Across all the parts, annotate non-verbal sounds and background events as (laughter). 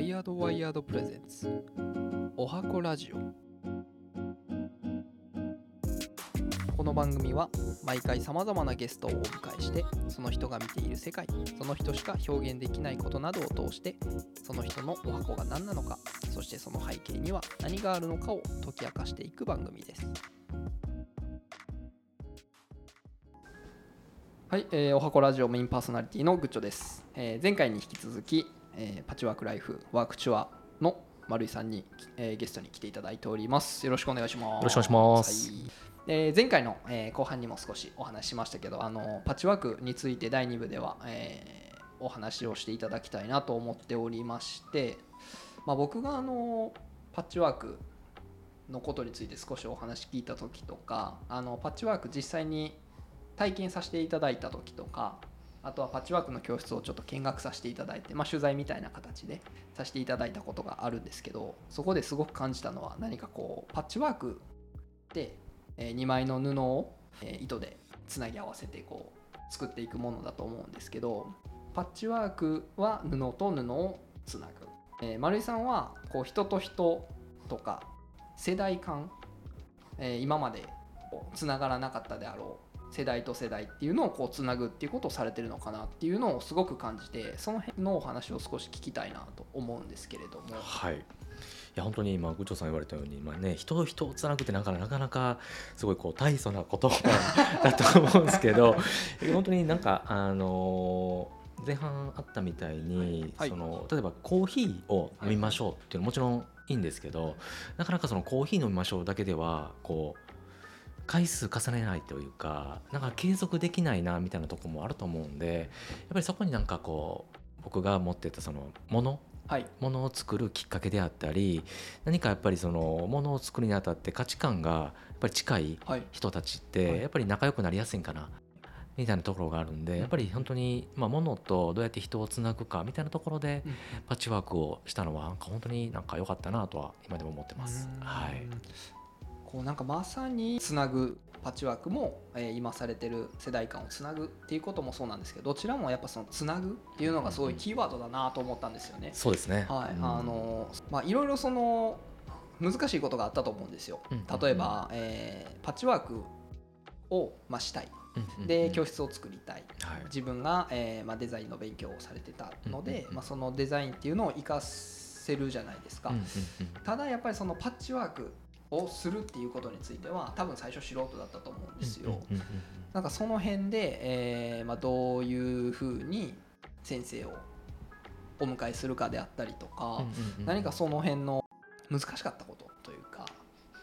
ワイヤードワイヤードプレゼンツ。おはこラジオ。この番組は毎回さまざまなゲストをお迎えしてその人が見ている世界その人しか表現できないことなどを通してその人のおはこが何なのかそしてその背景には何があるのかを解き明かしていく番組です。はい、えー、おはこラジオメインパーソナリティのグッチョです、えー前回に引き続き、えーパッチワークライフワークチュアの丸井さんに、えーゲストに来ていただいております。よろしくお願いします。よろしくお願いします。はい。えー前回の、えー後半にも少しお話ししましたけどあのパッチワークについて第2部では、えーお話をしていただきたいなと思っておりまして、まあ、僕があのパッチワークのことについて少しお話聞いた時とかあのパッチワーク実際に体験させていただいた時とかあとはパッチワークの教室をちょっと見学させていただいて、まあ、取材みたいな形でさせていただいたことがあるんですけどそこですごく感じたのは何かこうパッチワークって2枚の布を糸でつなぎ合わせてこう作っていくものだと思うんですけどパッチワークは布と布をつなぐ、えー丸井さんはこう人と人とか世代間、えー今までつながらなかったであろう世代と世代っていうのをこうつなぐっていうことをされてるのかなっていうのをすごく感じてその辺のお話を少し聞きたいなと思うんですけれども。はい。いや本当に今グッチョさん言われたように、まあね、人と人をつなぐってなかなかなかすごいこう大層な言葉だと思うんですけど (laughs) 本当になんかあのー前半あったみたいに、はいその例えばコーヒーを飲みましょうっていうのはもちろんいいんですけどなかなかそのコーヒー飲みましょうだけではこう回数重ねないというかなんか継続できないなみたいなところもあると思うんでやっぱりそこになんかこう僕が持ってたそのものはい。ものを作るきっかけであったり何かやっぱりそのものを作るにあたって価値観がやっぱり近いはい。人たちっはい。てやっぱり仲良くなりやすいんかなみたいなところがあるんでやっぱり本当にまあ物とどうやって人をつなぐかみたいなところでうん。パッチワークをしたのはなんか本当になんか良かったなとは今でも思ってます。はいこうなんかまさにつなぐパッチワークも、えー今されてる世代間をつなぐっていうこともそうなんですけどどちらもやっぱそのつなぐっていうのがすごいキーワードだなと思ったんですよね。そうですね。はい、うん。あのまあいろいろその難しいことがあったと思うんですよ。うん。例えば、えーパッチワークを、まあ、したい。で教室を作りたい。はい。自分が、えーまあ、デザインの勉強をされてたので、まあ、そのデザインっていうのを活かせるじゃないですか。ただやっぱりそのパッチワークをするっていうことについては多分最初素人だったと思うんですよ。なんかその辺で、えーまあ、どういうふうに先生をお迎えするかであったりとか、何かその辺の難しかったことというか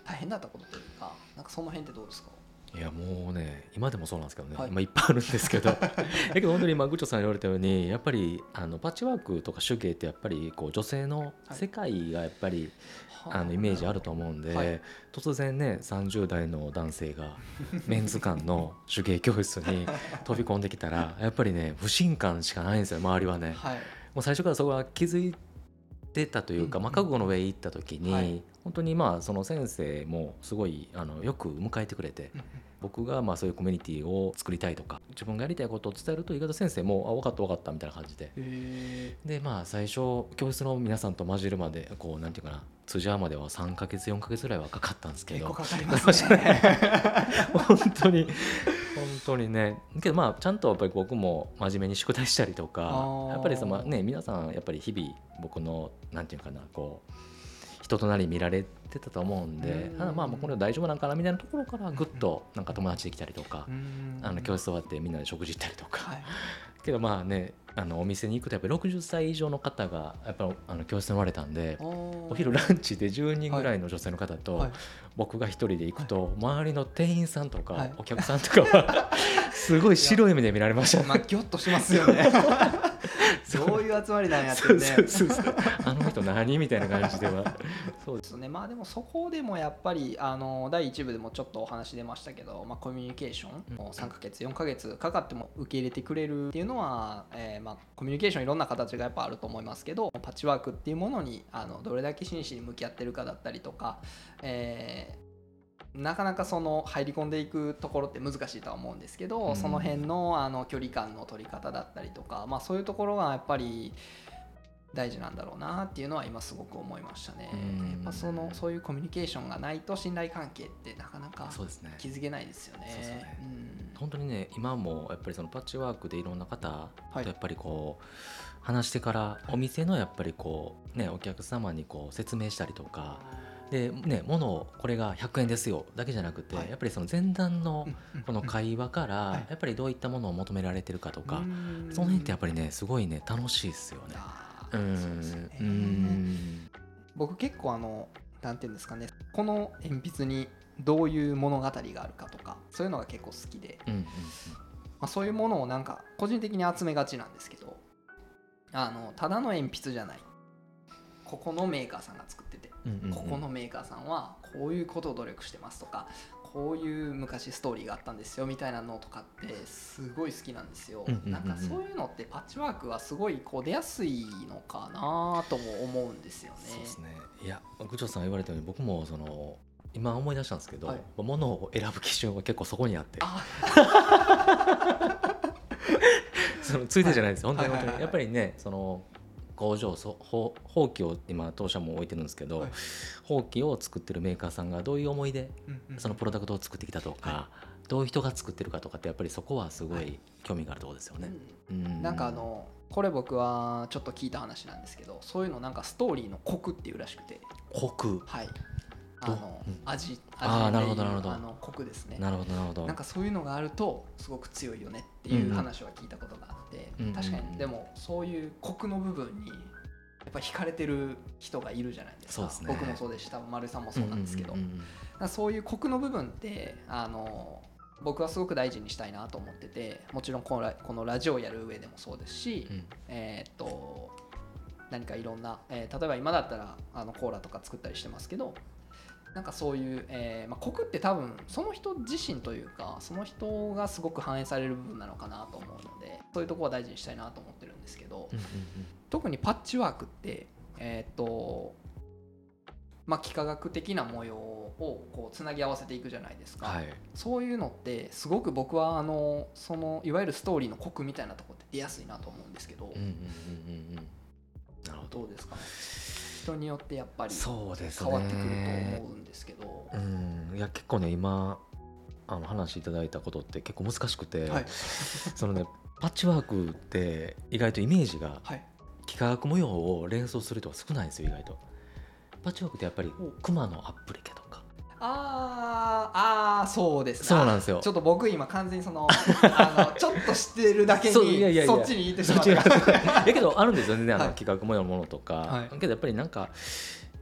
大変だったことというかなんかその辺ってどうですか？いやもうね今でもそうなんですけどね、はい。いまあ、いっぱいあるんですけど。(laughs) だけど本当に今グッチョさん言われたようにやっぱりあのパッチワークとか手芸ってやっぱりこう女性の世界がやっぱり、あ。のイメージあると思うんで、はい。突然ね30代の男性が (laughs) メンズ館の手芸教室に (laughs) 飛び込んできたらやっぱりね不信感しかないんですよ周りはね。はい。もう最初からそこは気づいてたというか、うんまあ、覚悟の上行った時に、はい。本当にまあその先生もすごいあのよく迎えてくれて。僕がまあそういうコミュニティを作りたいとか自分がやりたいことを伝えると意外と先生も「あ分かった分かった」みたいな感じで。へでまあ最初教室の皆さんと混じるまでこうなんていうかな通じ合うまでは3ヶ月4ヶ月ぐらいはかかったんですけど。結構かかりますね。(laughs) 本当に本当にねけどまあちゃんとやっぱり僕も真面目に宿題したりとかやっぱりそのね皆さんやっぱり日々僕のなんていうかなこう人となり見られてたと思うんでうん。ただまあもうこれ大丈夫なんかなみたいなところからぐっとなんか友達できたりとかうん。あの教室終わってみんなで食事行ったりとか、はい。(laughs) けどまあねあのお店に行くとやっぱり60歳以上の方がやっぱあの教室におられたんでおお昼ランチで10人ぐらいの女性の方と、はい。僕が一人で行くと、周りの店員さんとか、はい。お客さんとかは (laughs) すごい白い目で見られましたね。まあギョッとしますよね。そういう集まりなんやってね。あの人何みたいな感じでは。そうですね。まあでもそこでもやっぱりあの第1部でもちょっとお話出ましたけど、まあ、コミュニケーションを3ヶ月4ヶ月かかっても受け入れてくれるっていうのは、えーまあ、コミュニケーションいろんな形がやっぱあると思いますけどパッチワークっていうものにあのどれだけ真摯に向き合ってるかだったりとか、えーなかなかその入り込んでいくところって難しいとは思うんですけど、うん。その辺のあの距離感の取り方だったりとか、まあ、そういうところがやっぱり大事なんだろうなっていうのは今すごく思いましたね。うん。やっぱそのそういうコミュニケーションがないと信頼関係ってなかなかそうですね。築けないですよね。そうね。うん。本当にね今もやっぱりそのパッチワークでいろんな方はい。とやっぱりこう話してからお店のやっぱりこうねお客様にこう説明したりとかでね物をこれが100円ですよだけじゃなくてはい。やっぱりその前段のうんこの会話かはい。らやっぱりどういったものを求められてるかとかうん。その辺ってやっぱりねすごいね楽しいですよね。僕結構あのなんていうんですかねこの鉛筆にどういう物語があるかとかそういうのが結構好きで、うんうん。まあ、そういうものをなんか個人的に集めがちなんですけどあのただの鉛筆じゃない。ここのメーカーさんが作っててここのメーカーさんはこういうことを努力してますとかこういう昔ストーリーがあったんですよみたいなのとかってすごい好きなんですよ、なんかそういうのってパッチワークはすごいこう出やすいのかなとも思うんですよね。そうですね。いや区長さん言われたように僕もその今思い出したんですけど、はい。物を選ぶ基準は結構そこにあって。あ。(laughs) そのついてじゃないですよ、本当にはいはいはい。はい本当に。やっぱりねその工場そほ放棄を今当社も置いてるんですけど、はい。放棄を作ってるメーカーさんがどういう思いでそのプロダクトを作ってきたとか、はどういう人が作ってるかとかってやっぱりそこはすごはい。興味があるところですよね。ううん。なんかあのこれ僕はちょっと聞いた話なんですけどそういうのなんかストーリーのコクっていうらしくて。コク。はいあどの、うん。味なるほどでいうなるほどあのコクですね。なるほどなるほど。なんかそういうのがあるとすごく強いよねっていう話は聞いたことがあって、うん。うん確かに。でもそういうコクの部分にやっぱり惹かれてる人がいるじゃないですか。ね。僕もそうでした。丸さんもそうなんですけど、うんうんそういうコクの部分ってあの僕はすごく大事にしたいなと思っててもちろんこのラこのラジオをやる上でもそうですし、うん。えーっと何かいろんな、えー例えば今だったらあのコーラとか作ったりしてますけどなんかそういう、えーまあ、コクって多分その人自身というかその人がすごく反映される部分なのかなと思うのでそういうところは大事にしたいなと思ってるんですけど、特にパッチワークってえーっとまあ幾何学的な模様をこうつなぎ合わせていくじゃないですか、はい。そういうのってすごく僕はあのそのいわゆるストーリーのコクみたいなところって出やすいなと思うんですけど、うんうんうんうんうん。なるほど。どうですか？ね人によってやっぱりそうですね。変わってくると思うんですけど、うん。いや結構ね今あの話いただいたことって結構難しくて、はい。(laughs) そのねパッチワークって意外とイメージがはい。幾何学模様を連想する人が少ないんですよ意外と。パッチワークってやっぱりお。クマのアップリケとか。あそうです。ねそうなんですよ。ちょっと僕今完全にその (laughs) あのちょっと知ってるだけにそういやいやいや。そっちに行ってしまった。が。やけどあるんですよねあのはい。幾何学模様のものとか、はい。けどやっぱりなんか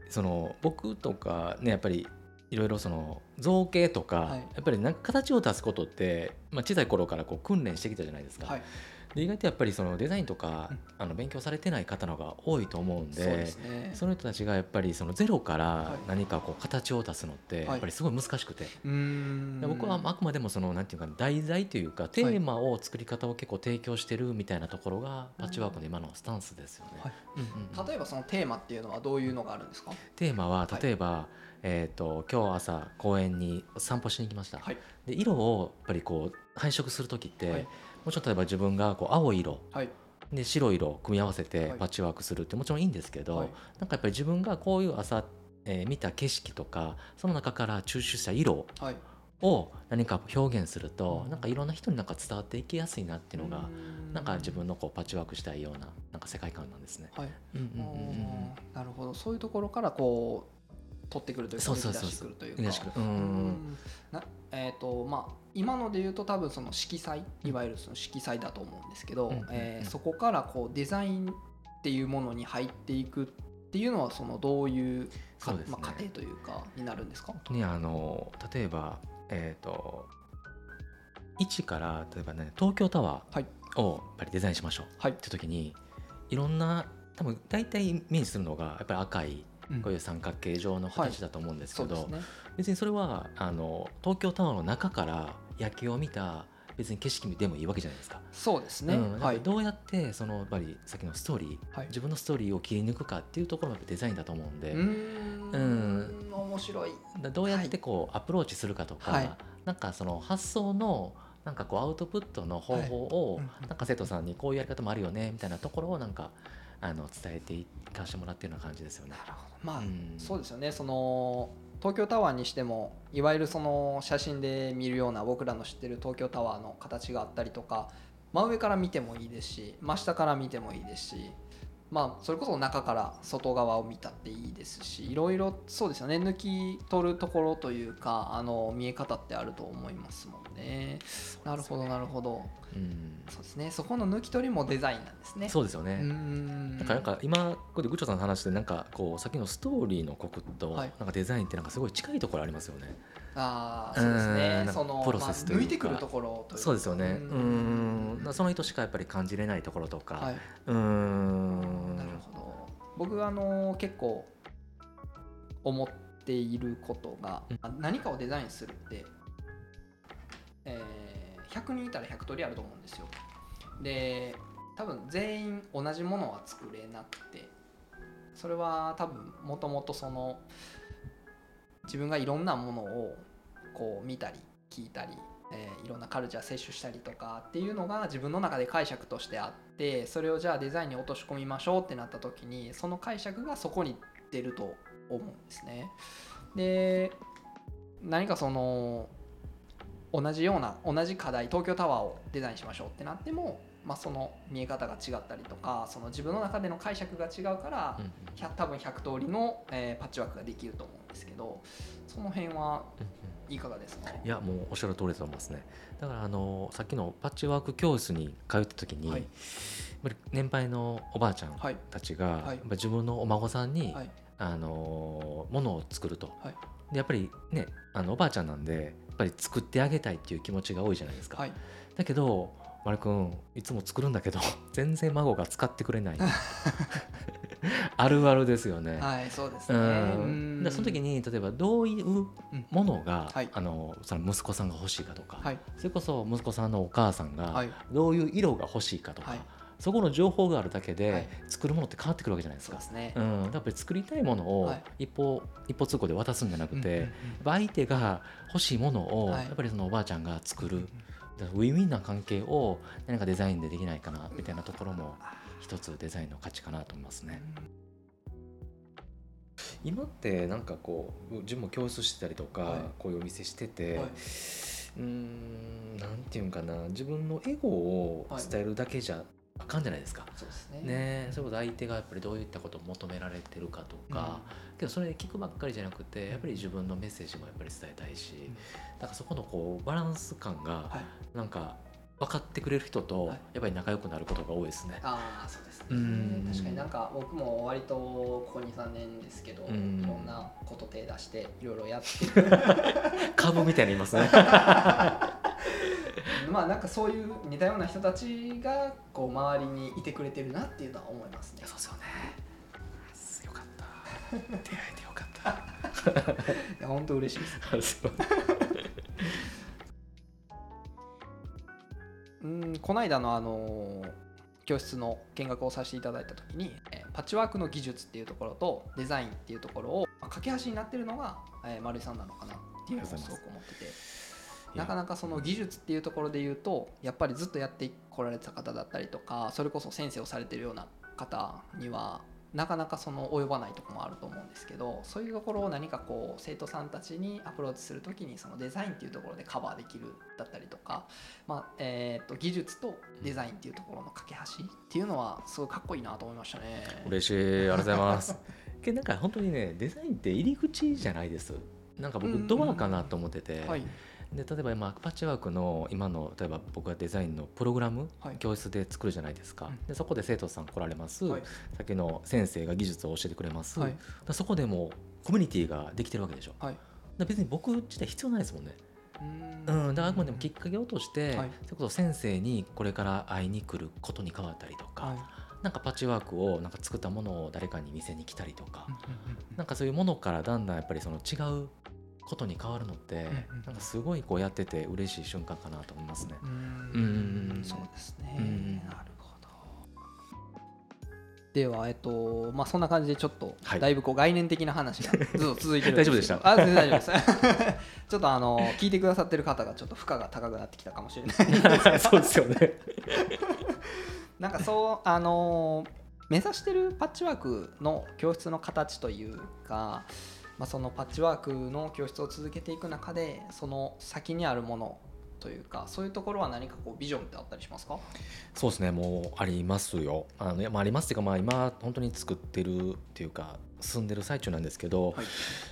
その僕とかねやっぱりいろいろその造形とか、はい。やっぱりなんか形を出すことって、まあ、小さい頃からこう訓練してきたじゃないですか、はいで意外とやっぱりそのデザインとか、うん。あの勉強されてない方の方が多いと思うんでそうですね。その人たちがやっぱりそのゼロからはい。何かこう形を出すのってい。やっぱりすごい難しくて、で僕はあくまでもそのなんていうか題材というかテーマを作り方を結構提供してるみたいなところがパッチワークの今のスタンスですよね。例えばそのテーマっていうのはどういうのがあるんですか？テーマは例えば、えー、と今日朝公園に散歩しに行きました、はい。で色をやっぱりこう配色する時って、はいもちろん例えば自分がこう青い色はい。で白い色を組み合わせてはい。パッチワークするってもちろんいいんですけど、はい。なんかやっぱり自分がこういう朝、えー見た景色とかその中から抽出した色はい。を何か表現すると、うん。なんかいろんな人になんか伝わっていきやすいなっていうのが、なんか自分のこうパッチワークしたいようななんか世界観なんですね。はい。うんなるほど。そういうところからこう取ってくるというか出してくるというか。えっ、とまあ今ので言うと多分その色彩いわゆるその色彩だと思うんですけど、えーそこからこうデザインっていうものに入っていくっていうのはそのどういううね。まあ、過程というかになるんですか？本当にあの例えばえっ、と1から例えばね東京タワはいーをやっぱりデザインしましょうはいって時にいろんな多分大体イメージするのがやっぱり赤いうんこういう三角形状の形だと思うんですけど、そうですね。別にそれはあの東京タワーの中から夜景を見た別に景色でもいいわけじゃないですか。そうですね、うん、はい。どうやってそのやっぱりさっきのストーリー、はい。自分のストーリーを切り抜くかっていうところがデザインだと思うんで、うーん。面白い。だどうやってこうアプローチするかとか、はい。なんかその発想のなんかこうアウトプットの方法を、なんか生徒さんにこういうやり方もあるよねみたいなところをなんかあの伝えていかしてもらってるような感じですよね。な。るほど。まあ、うん。そうですよね。その東京タワーにしてもいわゆるその写真で見るような僕らの知ってる東京タワーの形があったりとか真上から見てもいいですし真下から見てもいいですしまあそれこそ中から外側を見たっていいですしいろいろそうですよね。抜き取るところというかあの見え方ってあると思いますもんね。なるほどなるほどうんそうですねそこの抜き取りもデザインなんですね。そうですよね。うーんなんかなんか今ここでグッチョさんの話でなんかこうさっきのストーリーのコクとはいなんかデザインってなんかすごい近いところありますよね。ああそうですうんねそのプロセスというかまあ抜いてくるところというかそうですよね。ううんん。その人しかやっぱり感じれないところとか。はい、うーん。なるほど僕あの結構思っていることが、うん何かをデザインするって、えー100人いたら100通りあると思うんですよで多分全員同じものは作れなくてそれは多分もともとその自分がいろんなものをこう見たり聞いたり、えーいろんなカルチャー摂取したりとかっていうのが自分の中で解釈としてあってそれをじゃあデザインに落とし込みましょうってなった時にその解釈がそこに出ると思うんですね。で何かその同じような同じ課題東京タワーをデザインしましょうってなっても、まあ、その見え方が違ったりとかその自分の中での解釈が違うからうんうん。100多分100通りの、えーパッチワークができると思うんですけどその辺はいかがですか？いやもうおっしゃる通りだと思いますね。だからあのさっきのパッチワーク教室に通った時に、はい。やっぱり年配のおばあちゃんはい。たちが、はい。やっぱり自分のお孫さんに、はい。あのものを作ると、はい。でやっぱりねあのおばあちゃんなんでぱり作ってあげたいっていう気持ちが多いじゃないですか、はい。だけど丸くんいつも作るんだけど (laughs) 全然孫が使ってくれない。(laughs) あるあるですよね、はいそうですうねん、でその時に例えばどういうものが、はい。あのその息子さんが欲しいかとか、はい。それこそ息子さんのお母さんがはい。どういう色が欲しいかとか、はいそこの情報があるだけはでい。作るものって変わってくるわけじゃないですか。そうで。すね。うん、やっぱり作りたいものをはい。一歩、一歩通行で渡すんじゃなくて、うんうんうんやっぱ相手が欲しいものをはい。やっぱりそのおばあちゃんが作る、ウィンウィンな関係を何かデザインでできないかなみたいなところも一つデザインの価値かなと思いますね。今ってなんかこう自分も教室してたりとか、はい。こういうお店してて、はい。うーんなんていうんかな自分のエゴを伝えるだけじゃあかんじゃないですか。そうですね。ねそれこそ相手がやっぱりどういったことを求められてるかとか、けどそれで聞くばっかりじゃなくてやっぱり自分のメッセージもやっぱり伝えたいし、ん。だからそこのこうバランス感がはい。なんか分かってくれる人とはい。やっぱり仲良くなることが多いですね。ああそうですね。うん。確かになんか僕も割とここ23年ですけどいうん。ろんなこと手出していろいろやって (laughs) 株みたいに言いますね。(laughs) まあなんかそういう似たような人たちがこう周りにいてくれてるなっていうのは思いますね。そうですよね。よかった。(laughs) 出会えてよかった。いや本当嬉しいです。そううんこの間のあの教室の見学をさせていただいた時に、えーパッチワークの技術っていうところとデザインっていうところをまあ架け橋になってるのが、えー丸井さんなのかなっていうのをすごく思ってて。なかなかその技術っていうところで言うとやっぱりずっとやってこられてた方だったりとかそれこそ先生をされてるような方にはなかなかその及ばないところもあると思うんですけどそういうところを何かこう生徒さんたちにアプローチするときにそのデザインっていうところでカバーできるだったりとか、まあえー、と技術とデザインっていうところの架け橋っていうのはすごいかっこいいなと思いましたね。嬉しいありがとうございます。(laughs) けどなんか本当にねデザインって入り口じゃないです。なんか僕うんうんうんドアかなと思ってて、はい、で例えば今パッチワークの今の例えば僕がデザインのプログラム、はい。教室で作るじゃないですか、うん。でそこで生徒さん来られます、はい。さっきの先生が技術を教えてくれます、はい。だそこでもうコミュニティができてるわけでしょ、はい。だ別に僕自体必要ないですもんね、ううん、だからあくまでもきっかけをとして、はい。それこそ先生にこれから会いに来ることに変わったりとか、はい。なんかパッチワークをなんか作ったものを誰かに見せに来たりとか、うんうんうん。なんかそういうものからだんだんやっぱりその違うことに変わるのって、んうんなんかすごいこうやってて嬉しい瞬間かなと思いますね。ううん。んそうですね、うん。なるほど。では、えっとまあ、そんな感じでちょっと、はい。だいぶこう概念的な話がずっと続いてるん (laughs) 大丈夫でした？すけどあ全然大丈夫です。(laughs) ちょっとあの聞いてくださってる方がちょっと負荷が高くなってきたかもしれない。(laughs) そうですよね。なんかそうあの目指してるパッチワークの教室の形というか、まあ、そのパッチワークの教室を続けていく中でその先にあるものというかそういうところは何かこうビジョンってあったりしますか？そうですねもうありますよ。あのまあ、ありますっていうか、まあ、今本当に作ってるっていうか進んでる最中なんですけど、はい。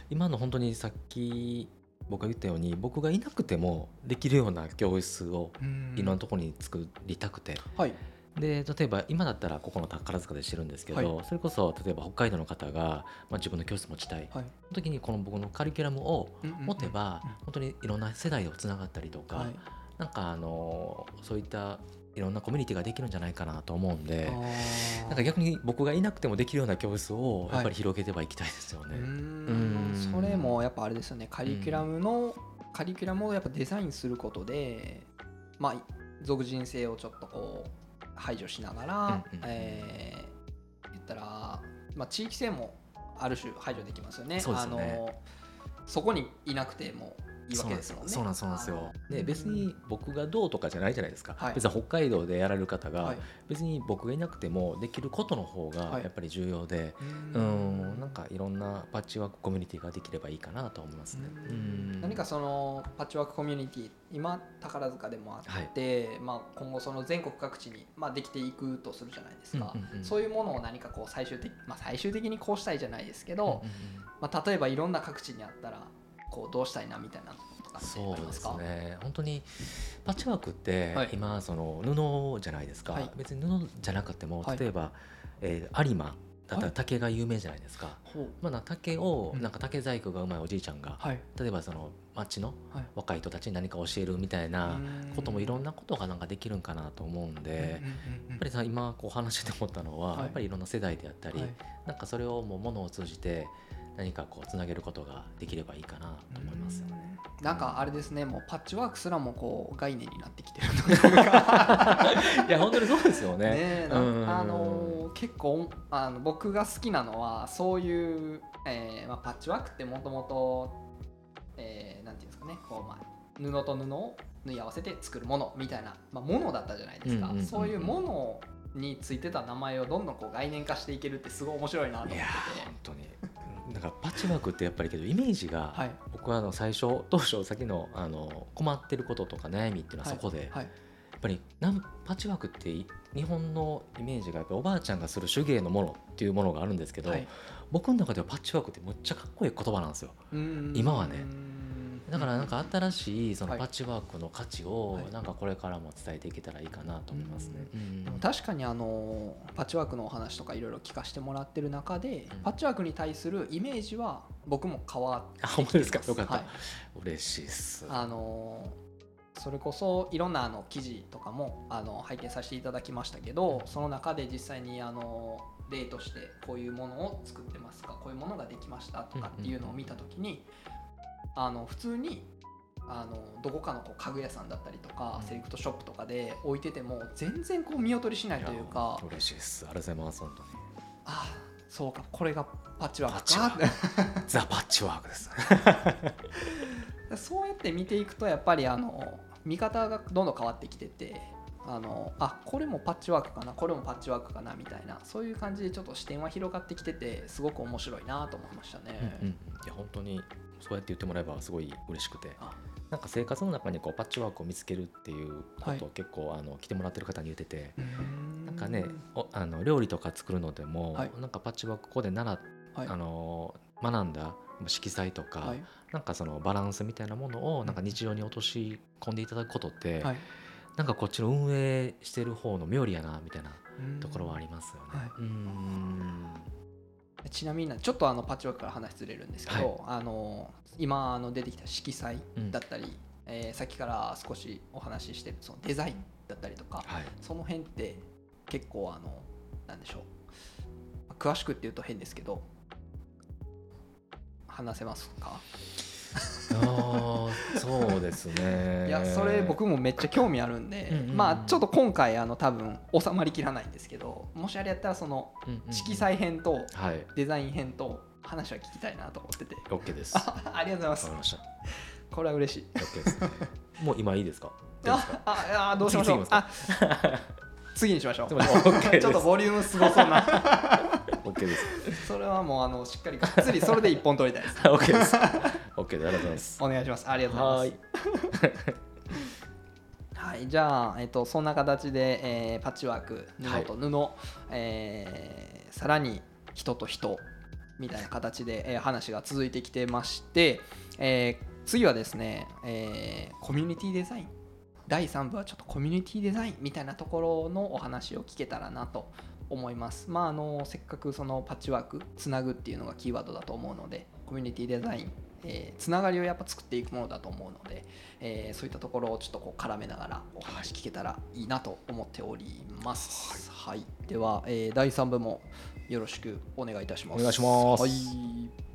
今の本当にさっき僕が言ったように僕がいなくてもできるような教室をいろんなところに作りたくて、はいで例えば今だったらここの宝塚でしてるんですけど、はそれこそ例えば北海道の方が、まあ、自分の教室持ちたい、はい。その時にこの僕のカリキュラムを持てば、うんうん。本当にいろんな世代をつながったりとか、はい。なんかあのそういったいろんなコミュニティができるんじゃないかなと思うんで。なんか逆に僕がいなくてもできるような教室をはい。やっぱり広げてはいきたいですよね。それもやっぱあれですよねカリキュラムの、カリキュラムをやっぱデザインすることでまあ俗人性をちょっとこう排除しながら、うんうんえー言ったら、まあ、地域性もある種排除できますよね。そねあのそこにいなくてもいいわけですもんね。そうなんですそうなんですよ。で別に僕がどうとかじゃないじゃないですか。はい。別に北海道でやられる方が、はい。別に僕がいなくてもできることの方がはい。やっぱり重要で、ううんなんかいろんなパッチワークコミュニティができればいいかなと思いますね。うん。何かそのパッチワークコミュニティ今宝塚でもあって、まあ、今後その全国各地に、まあ、できていくとするじゃないですか、うんうんうん。そういうものを何かこう最終的、まあ、最終的にこうしたいじゃないですけど、うんうんうん。まあ、例えばいろんな各地にあったらこうどうしたいなみたいなそうですね。本当にパッチワークってはい。今その布じゃないですか、はい。別に布じゃなくてもはい。例えば、えー有馬だったはい。ら竹が有名じゃないですか、ほう。まあ、な竹をうん。なんか竹細工がうまいおじいちゃんが、はい。例えばその町のはい。若い人たちに何か教えるみたいなこともいろんなことがなんかできるんかなと思うんで、やっぱりさ今こう話して思ったのは、はい。やっぱりいろんな世代であったり、はい。なんかそれをもうものを通じて何かこうつなげることができればいいかなと思います。よね。なんかあれですねもうパッチワークすらもこう概念になってきてるというかいや本当にそうですよね。ねあのー結構あの僕が好きなのはそういう、えーまあ、パッチワークってもともとえーなんていうんですかねこう、まあ、布と布を縫い合わせて作るものみたいな、まあ、ものだったじゃないですか、うんうんうんうん。そういうものについてた名前をどんどんこう概念化していけるってすごい面白いなと思ってて。いやー本当に。なんかパッチワークってやっぱりけどイメージが、はい。僕はあの最初当初先のあの困ってることとか悩みっていうのはそこで、はい。やっぱりなんパッチワークってい日本のイメージがやっぱりおばあちゃんがする手芸のものっていうものがあるんですけど、はい。僕の中ではパッチワークってむっちゃかっこいい言葉なんですよ。うん。今はね。うんだからなんか新しいそのはい。パッチワークの価値をはい。なんかこれからも伝えていけたらいいかなと思いますね。うんでも確かにあのパッチワークのお話とかいろいろ聞かせてもらってる中で、うん。パッチワークに対するイメージは僕も変わってあ本当ですか？きてよかった。はい嬉しいっす。あのそれこそいろんなあの記事とかもあの拝見させていただきましたけどその中で実際にあの例としてこういうものを作ってますか？こういうものができましたとかっていうのを見た時にあの普通にあのどこかのこう家具屋さんだったりとかうんセレクトショップとかで置いてても全然こう見劣りしないというかや嬉しいっす。ありがとうございます本当に。あそうかこれがパッチワークか (laughs) ザパッチワークです。そうやって見ていくとやっぱりあの見方がどんどん変わってきててあのあこれもパッチワークかなこれもパッチワークかなみたいなそういう感じでちょっと視点は広がってきててすごく面白いなと思いましたね。うんうん、いや本当にそうやって言ってもらえばすごい嬉しくてあ。なんか生活の中にこうパッチワークを見つけるっていうことはい。を結構あの来てもらってる方に言ってて、ななんかねおあの料理とか作るのでも、はい。なんかパッチワークここで習っはい。あの学んだ色彩とか、はい。なんかそのバランスみたいなものをなんか日常に落とし込んでいただくことって、はい。なんかこっちの運営してる方の妙利やなみたいなうんところはありますよね。はい。うーんちなみにちょっとあのパッチワークから話ずれるんですけど、あの今あの出てきた色彩だったり、えーさっきから少しお話ししてるそのデザインだったりとか、はい。その辺って結構あのなんでしょう。詳しくっていうと変ですけど話せますか？あーそうですね。いやそれ僕もめっちゃ興味あるんで、うんうんうん。まあちょっと今回あの多分収まりきらないんですけどもしあれやったらその色彩編とはい。デザイン編と話は聞きたいなと思ってて。OK です。あ (laughs) ありがとうございます。わかりました。これは嬉しい。OK ですね。もう今いいですか？あああどうしましょう。次にしましょう。ちょっとボリュームすごそうな OK です。それはもうあのしっかりがっつりそれで一本取りたいです。(laughs) OK です。OK でありがとうございます。お願いします。ありがとうございます。はい、(laughs) じゃあ、えっと、そんな形で、えーパッチワーク布と布、えーさらに人と人みたいな形で、えー話が続いてきてまして、えー次はですね、えーコミュニティデザイン。第3部はちょっとコミュニティデザインみたいなところのお話を聞けたらなと思います。まあ、あのせっかくそのパッチワークつなぐっていうのがキーワードだと思うのでコミュニティデザイン、えーつながりをやっぱ作っていくものだと思うので、えーそういったところをちょっとこう絡めながらお話聞けたらいいなと思っております。はい、では、えー第3部もよろしくお願いいたします。お願いしますはい